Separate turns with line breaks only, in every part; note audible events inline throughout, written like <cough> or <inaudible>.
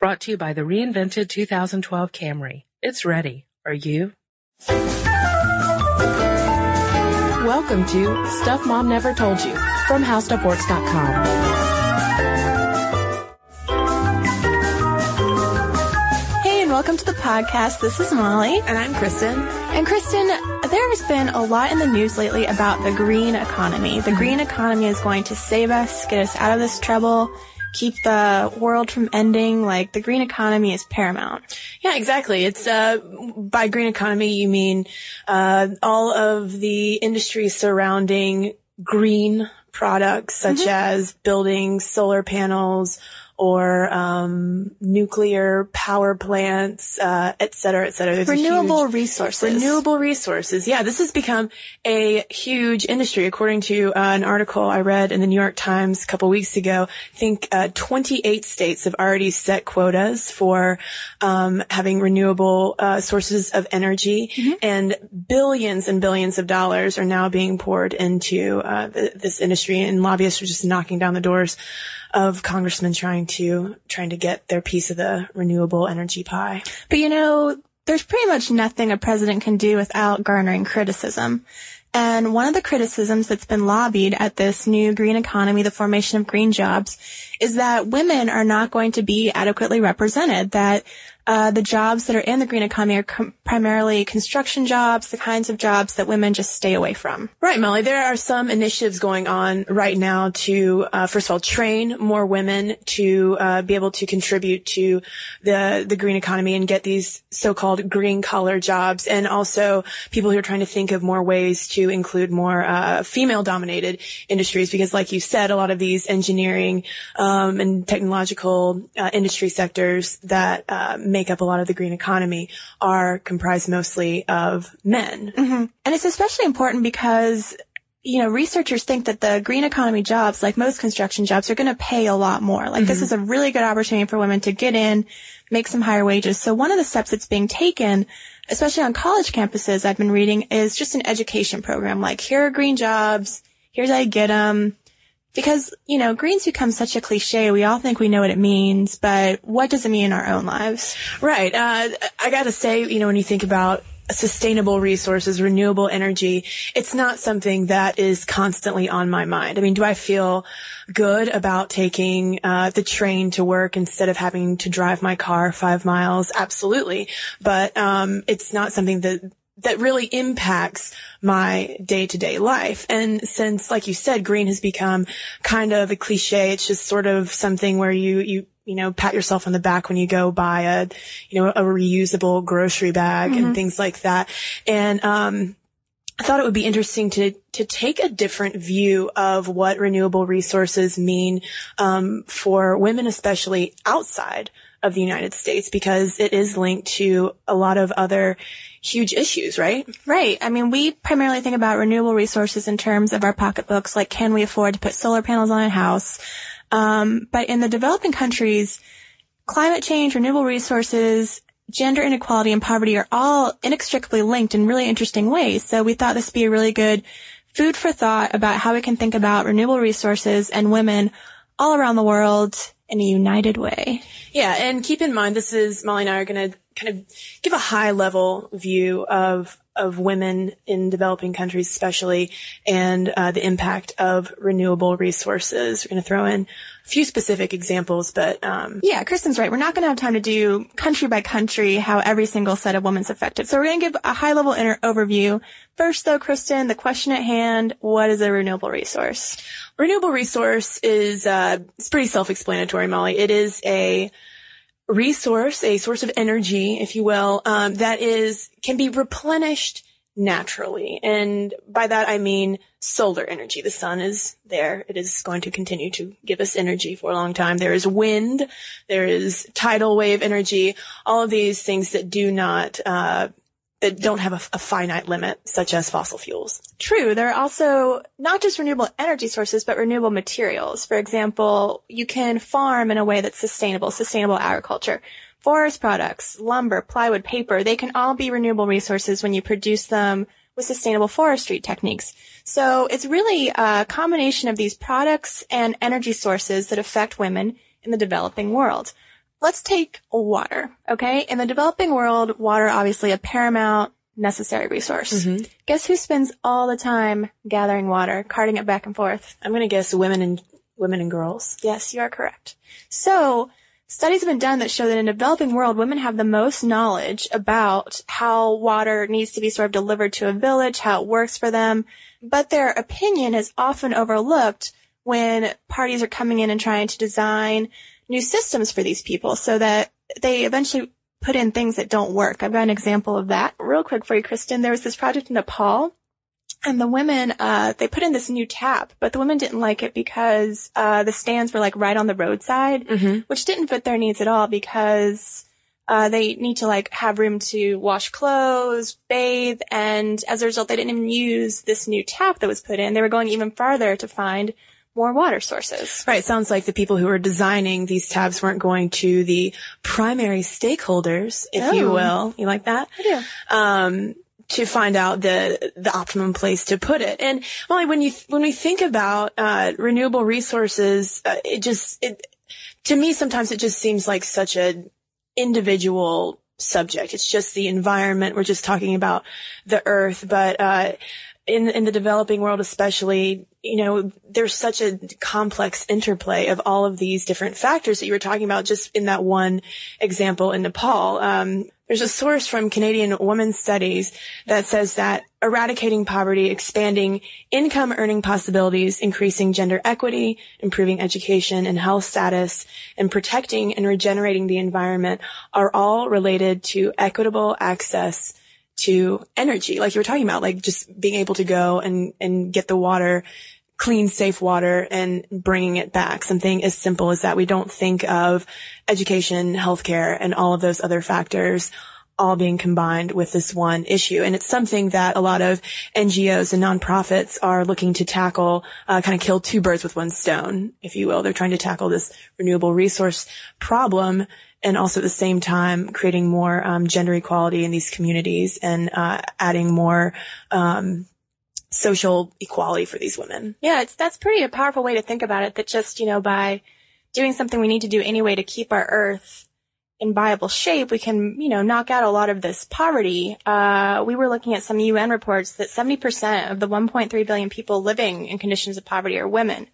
Brought to you by the reinvented 2012 Camry. It's ready. Are you? Welcome to Stuff Mom Never Told You from HowStuffWorks.com.
Hey, and welcome to the podcast. This is Molly.
And I'm Kristen.
And Kristen, there has been a lot in the news lately about the green economy. The green economy is going to save us, get us out of this trouble, keep the world from ending. Like the green economy is paramount.
Yeah, exactly. It's, uh, by green economy, you mean, uh, all of the industries surrounding green products such mm-hmm. as buildings, solar panels, or um, nuclear power plants, uh, et cetera, et cetera.
There's renewable huge, resources.
Renewable resources. Yeah, this has become a huge industry. According to uh, an article I read in the New York Times a couple weeks ago, I think uh, 28 states have already set quotas for um, having renewable uh, sources of energy, mm-hmm. and billions and billions of dollars are now being poured into uh, the, this industry, and lobbyists are just knocking down the doors of congressmen trying to trying to get their piece of the renewable energy pie.
But you know, there's pretty much nothing a president can do without garnering criticism. And one of the criticisms that's been lobbied at this new green economy, the formation of green jobs, is that women are not going to be adequately represented, that uh, the jobs that are in the green economy are com- primarily construction jobs, the kinds of jobs that women just stay away from.
Right, Molly. There are some initiatives going on right now to, uh, first of all, train more women to uh, be able to contribute to the the green economy and get these so-called green collar jobs, and also people who are trying to think of more ways to include more uh, female-dominated industries. Because, like you said, a lot of these engineering um, and technological uh, industry sectors that uh, make up a lot of the green economy are comprised mostly of men.
Mm-hmm. And it's especially important because you know, researchers think that the green economy jobs, like most construction jobs, are going to pay a lot more. Like mm-hmm. this is a really good opportunity for women to get in, make some higher wages. So one of the steps that's being taken, especially on college campuses, I've been reading, is just an education program. Like here are green jobs. Here's how you get them because, you know, green's become such a cliche. We all think we know what it means, but what does it mean in our own lives?
Right. Uh, I gotta say, you know, when you think about sustainable resources, renewable energy, it's not something that is constantly on my mind. I mean, do I feel good about taking uh, the train to work instead of having to drive my car five miles? Absolutely. But um, it's not something that that really impacts my day to day life. And since, like you said, green has become kind of a cliche, it's just sort of something where you, you, you know, pat yourself on the back when you go buy a, you know, a reusable grocery bag mm-hmm. and things like that. And, um, I thought it would be interesting to to take a different view of what renewable resources mean um, for women, especially outside of the United States, because it is linked to a lot of other huge issues, right?
Right. I mean, we primarily think about renewable resources in terms of our pocketbooks, like can we afford to put solar panels on a house? Um, but in the developing countries, climate change, renewable resources, gender inequality and poverty are all inextricably linked in really interesting ways. So we thought this would be a really good food for thought about how we can think about renewable resources and women all around the world in a united way.
Yeah, and keep in mind, this is Molly and I are going to kind of give a high level view of of women in developing countries, especially, and uh, the impact of renewable resources. We're going to throw in a few specific examples, but um,
yeah, Kristen's right. We're not going to have time to do country by country how every single set of women's affected. So we're going to give a high level inter- overview. First, though, Kristen, the question at hand: What is a renewable resource?
Renewable resource is uh, it's pretty self-explanatory, Molly. It is a resource, a source of energy, if you will, um, that is can be replenished naturally. And by that I mean solar energy. The sun is there. It is going to continue to give us energy for a long time. There is wind. There is tidal wave energy. All of these things that do not uh, that don't have a, a, finite limit, such as fossil fuels.
True. There are also not just renewable energy sources, but renewable materials. For example, you can farm in a way that's sustainable, sustainable agriculture. Forest products, lumber, plywood, paper, they can all be renewable resources when you produce them with sustainable forestry techniques. So it's really a combination of these products and energy sources that affect women in the developing world. Let's take water, okay? In the developing world, water obviously a paramount necessary resource.
Mm-hmm.
Guess who spends all the time gathering water, carting it back and forth?
I'm going to guess women and women and girls.
Yes, you are correct. So, studies have been done that show that in the developing world, women have the most knowledge about how water needs to be sort of delivered to a village, how it works for them, but their opinion is often overlooked when parties are coming in and trying to design new systems for these people so that they eventually put in things that don't work. I've got an example of that real quick for you, Kristen. There was this project in Nepal and the women, uh, they put in this new tap, but the women didn't like it because, uh, the stands were like right on the roadside,
Mm-hmm.
which didn't fit their needs at all because, uh, they need to like have room to wash clothes, bathe, and as a result, they didn't even use this new tap that was put in. They were going even farther to find more water sources.
Right. Sounds like the people who were designing these tabs weren't going to the primary stakeholders, if you
Oh.
will. You like that?
I do.
um, to find out the the optimum place to put it. And Molly, when you when we think about uh, renewable resources, uh, it just it to me sometimes it just seems like such a individual subject. It's just the environment. We're just talking about the earth, but uh, in in the developing world, especially, you know, there's such a complex interplay of all of these different factors that you were talking about just in that one example in Nepal. Um, there's a source from Canadian Women's Studies that says that eradicating poverty, expanding income earning possibilities, increasing gender equity, improving education and health status, and protecting and regenerating the environment are all related to equitable access to energy, like you were talking about, like just being able to go and, and get the water, clean, safe water and bringing it back. Something as simple as that. We don't think of education, healthcare, and all of those other factors all being combined with this one issue. And it's something that a lot of NGOs and nonprofits are looking to tackle, uh, kind of kill two birds with one stone, if you will. They're trying to tackle this renewable resource problem and also at the same time creating more um, gender equality in these communities and uh, adding more um, social equality for these women.
Yeah, it's that's pretty a powerful way to think about it. That just you know by doing something we need to do anyway to keep our Earth in viable shape, we can you know knock out a lot of this poverty. Uh, we were looking at some UN reports that 70% of the 1.3 billion people living in conditions of poverty are women,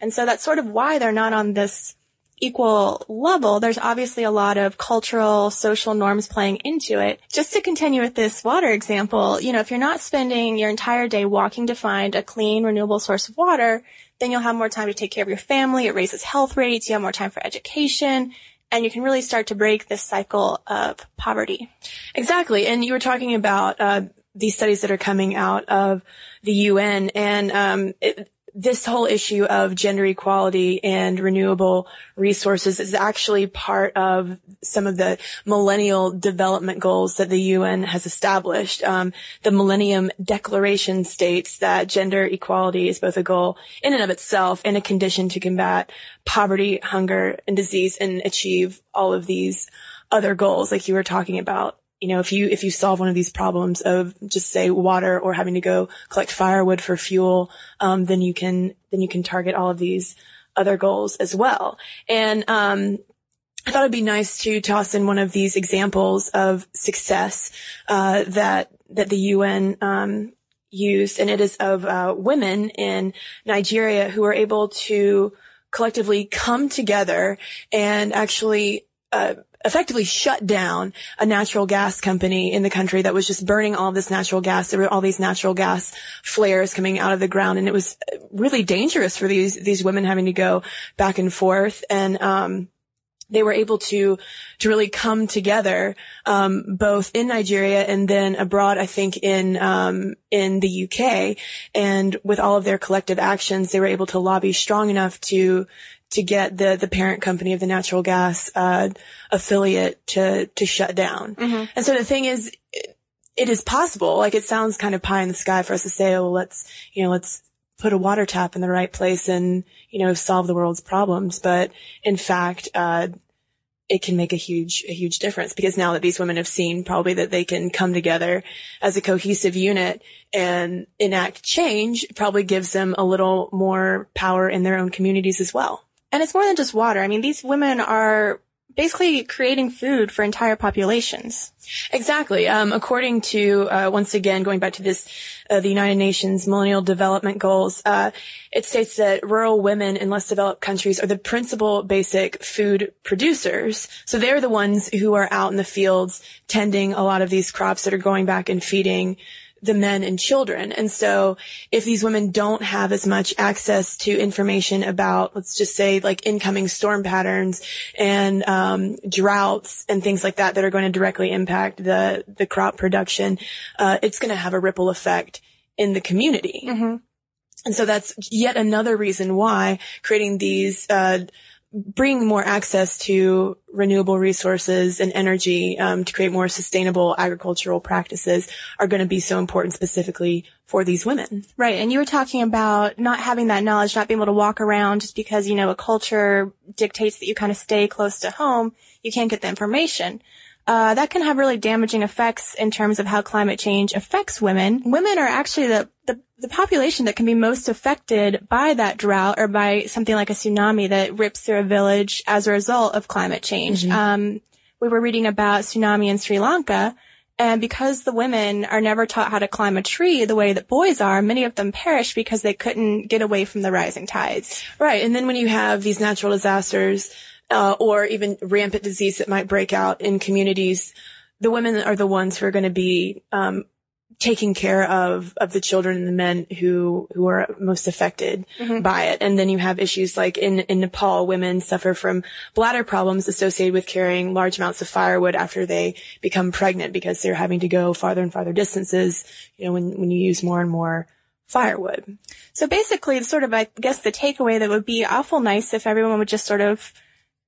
and so that's sort of why they're not on this equal level, there's obviously a lot of cultural, social norms playing into it. Just to continue with this water example, you know, if you're not spending your entire day walking to find a clean, renewable source of water, then you'll have more time to take care of your family. It raises health rates. You have more time for education. And you can really start to break this cycle of poverty.
Exactly. And you were talking about uh, these studies that are coming out of the UN and um, it, this whole issue of gender equality and renewable resources is actually part of some of the millennial development goals that the UN has established. Um, the Millennium Declaration states that gender equality is both a goal in and of itself and a condition to combat poverty, hunger, and disease and achieve all of these other goals like you were talking about you know, if you, if you solve one of these problems of just say water or having to go collect firewood for fuel, um, then you can, then you can target all of these other goals as well. And, um, I thought it'd be nice to toss in one of these examples of success, uh, that, that the UN, um, used, and it is of, uh, women in Nigeria who are able to collectively come together and actually, uh, effectively shut down a natural gas company in the country that was just burning all this natural gas. There were all these natural gas flares coming out of the ground and it was really dangerous for these, these women having to go back and forth. And, um, they were able to to really come together um, both in Nigeria and then abroad. I think in um, in the UK, and with all of their collective actions, they were able to lobby strong enough to to get the the parent company of the natural gas uh, affiliate to to shut down. And so the thing is. It, it is possible. Like it sounds kind of pie in the sky for us to say, oh, well, let's, you know, let's put a water tap in the right place and, you know, solve the world's problems. But in fact, uh, it can make a huge, a huge difference because now that these women have seen probably that they can come together as a cohesive unit and enact change, probably gives them a little more power in their own communities as well.
And it's more than just water. I mean, these women are basically creating food for entire populations.
Exactly. Um, according to uh, once again going back to this, uh, the United Nations Millennial Development Goals, uh, it states that rural women in less developed countries are the principal basic food producers. So they're the ones who are out in the fields tending a lot of these crops that are going back and feeding the men and children. And so if these women don't have as much access to information about, let's just say like incoming storm patterns and, um, droughts and things like that that are going to directly impact the, the crop production, uh, it's going to have a ripple effect in the community.
Mm-hmm.
And so that's yet another reason why creating these, uh, bring more access to renewable resources and energy um, to create more sustainable agricultural practices are going to be so important specifically for these women.
Right. And you were talking about not having that knowledge, not being able to walk around just because, you know, a culture dictates that you kind of stay close to home. You can't get the information. Uh, that can have really damaging effects in terms of how climate change affects women. Women are actually the, the, the population that can be most affected by that drought or by something like a tsunami that rips through a village as a result of climate change.
Mm-hmm.
Um, we were reading about tsunami in Sri Lanka. And because the women are never taught how to climb a tree the way that boys are, many of them perish because they couldn't get away from the rising tides.
Right. And then when you have these natural disasters, uh, or even rampant disease that might break out in communities, the women are the ones who are going to be um, taking care of of the children and the men who who are most affected
Mm-hmm.
by it. And then you have issues like in in Nepal, women suffer from bladder problems associated with carrying large amounts of firewood after they become pregnant because they're having to go farther and farther distances. You know, when when you use more and more firewood.
So basically, sort of, I guess the takeaway that would be awful nice if everyone would just sort of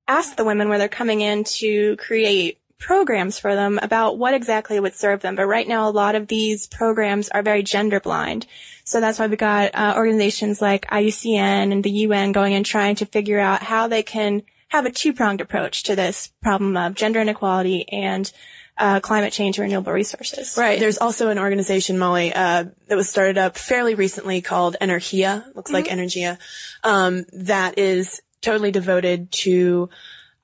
ask the women where they're coming in to create programs for them about what exactly would serve them. But right now, a lot of these programs are very gender blind. So that's why we got uh, organizations like IUCN and the UN going and trying to figure out how they can have a two-pronged approach to this problem of gender inequality and uh, climate change and renewable resources.
Right. There's also an organization, Molly, uh, that was started up fairly recently called Energia. Looks like Energia. Um, that is totally devoted to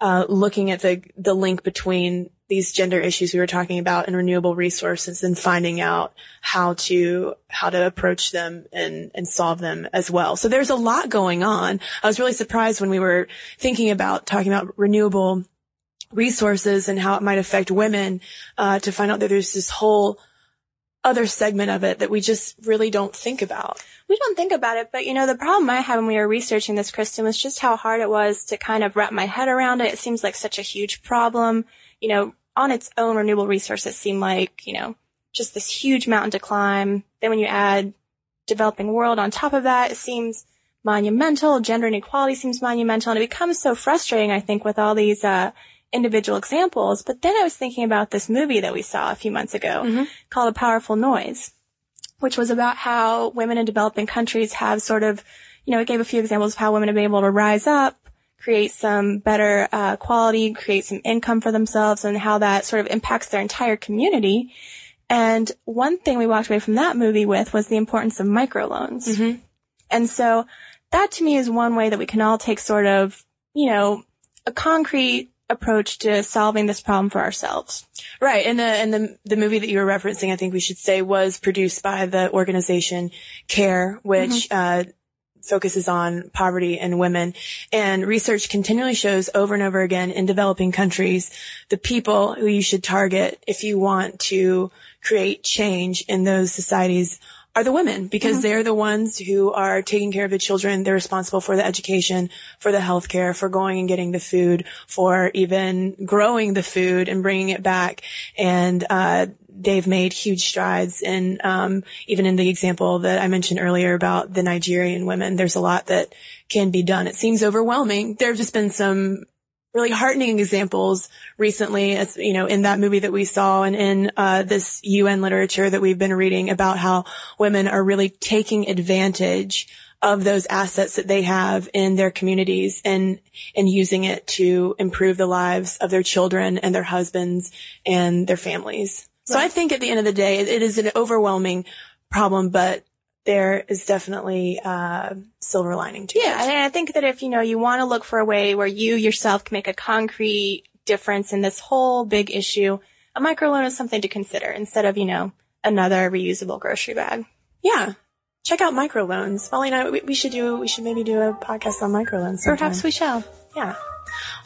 uh, looking at the the link between these gender issues we were talking about and renewable resources and finding out how to how to approach them and and solve them as well. So there's a lot going on. I was really surprised when we were thinking about talking about renewable resources and how it might affect women uh, to find out that there's this whole other segment of it that we just really don't think about.
We don't think about it, but you know, the problem I had when we were researching this, Kristen, was just how hard it was to kind of wrap my head around it. It seems like such a huge problem. You know, on its own, renewable resources seem like, you know, just this huge mountain to climb. Then when you add developing world on top of that, it seems monumental. Gender inequality seems monumental. And it becomes so frustrating, I think, with all these, uh, individual examples. But then I was thinking about this movie that we saw a few months ago called A Powerful Noise, which was about how women in developing countries have sort of, you know, it gave a few examples of how women have been able to rise up, create some better uh, quality, create some income for themselves, and how that sort of impacts their entire community. And one thing we walked away from that movie with was the importance of microloans. And so that to me is one way that we can all take sort of, you know, a concrete approach to solving this problem for ourselves.
Right. And the, and the, the movie that you were referencing, I think we should say was produced by the organization CARE, which, uh, focuses on poverty and women. And research continually shows over and over again in developing countries, the people who you should target if you want to create change in those societies are the women because they're the ones who are taking care of the children. They're responsible for the education, for the healthcare, for going and getting the food, for even growing the food and bringing it back. And, uh, they've made huge strides And, um, even in the example that I mentioned earlier about the Nigerian women, there's a lot that can be done. It seems overwhelming. There have just been some really heartening examples recently, as you know, in that movie that we saw and in uh, this UN literature that we've been reading about how women are really taking advantage of those assets that they have in their communities and and using it to improve the lives of their children and their husbands and their families. So I think at the end of the day, it, it is an overwhelming problem, but there is definitely uh, silver lining to
Yeah,
it.
Yeah, and I think that if, you know, you want to look for a way where you yourself can make a concrete difference in this whole big issue, a microloan is something to consider instead of, you know, another reusable grocery bag.
Yeah. Check out microloans. Molly and I, we, we should do, we should maybe do a podcast on microloans. sometime.
Perhaps we shall.
Yeah.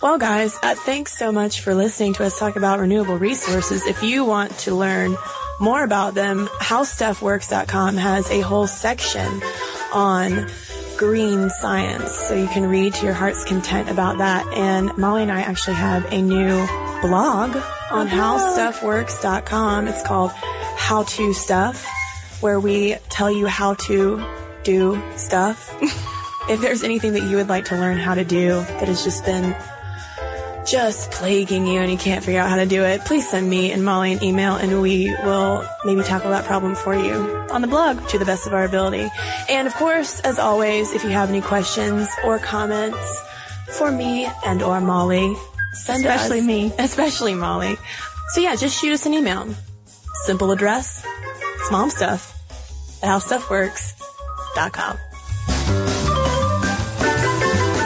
Well, guys, uh, thanks so much for listening to us talk about renewable resources. If you want to learn more about them, howstuffworks.com has a whole section on green science. So you can read to your heart's content about that. And Molly and I actually have a new blog on howstuffworks.com. It's called How to Stuff, where we tell you how to do stuff. <laughs> if there's anything that you would like to learn how to do that has just been just plaguing you and you can't figure out how to do it, please send me and Molly an email and we will maybe tackle that problem for you on the blog to the best of our ability. And of course, as always, if you have any questions or comments for me and or Molly, send
Especially
us-
me. <laughs>
Especially Molly. So yeah, just shoot us an email. Simple address, it's mom stuff at howstuffworks.com.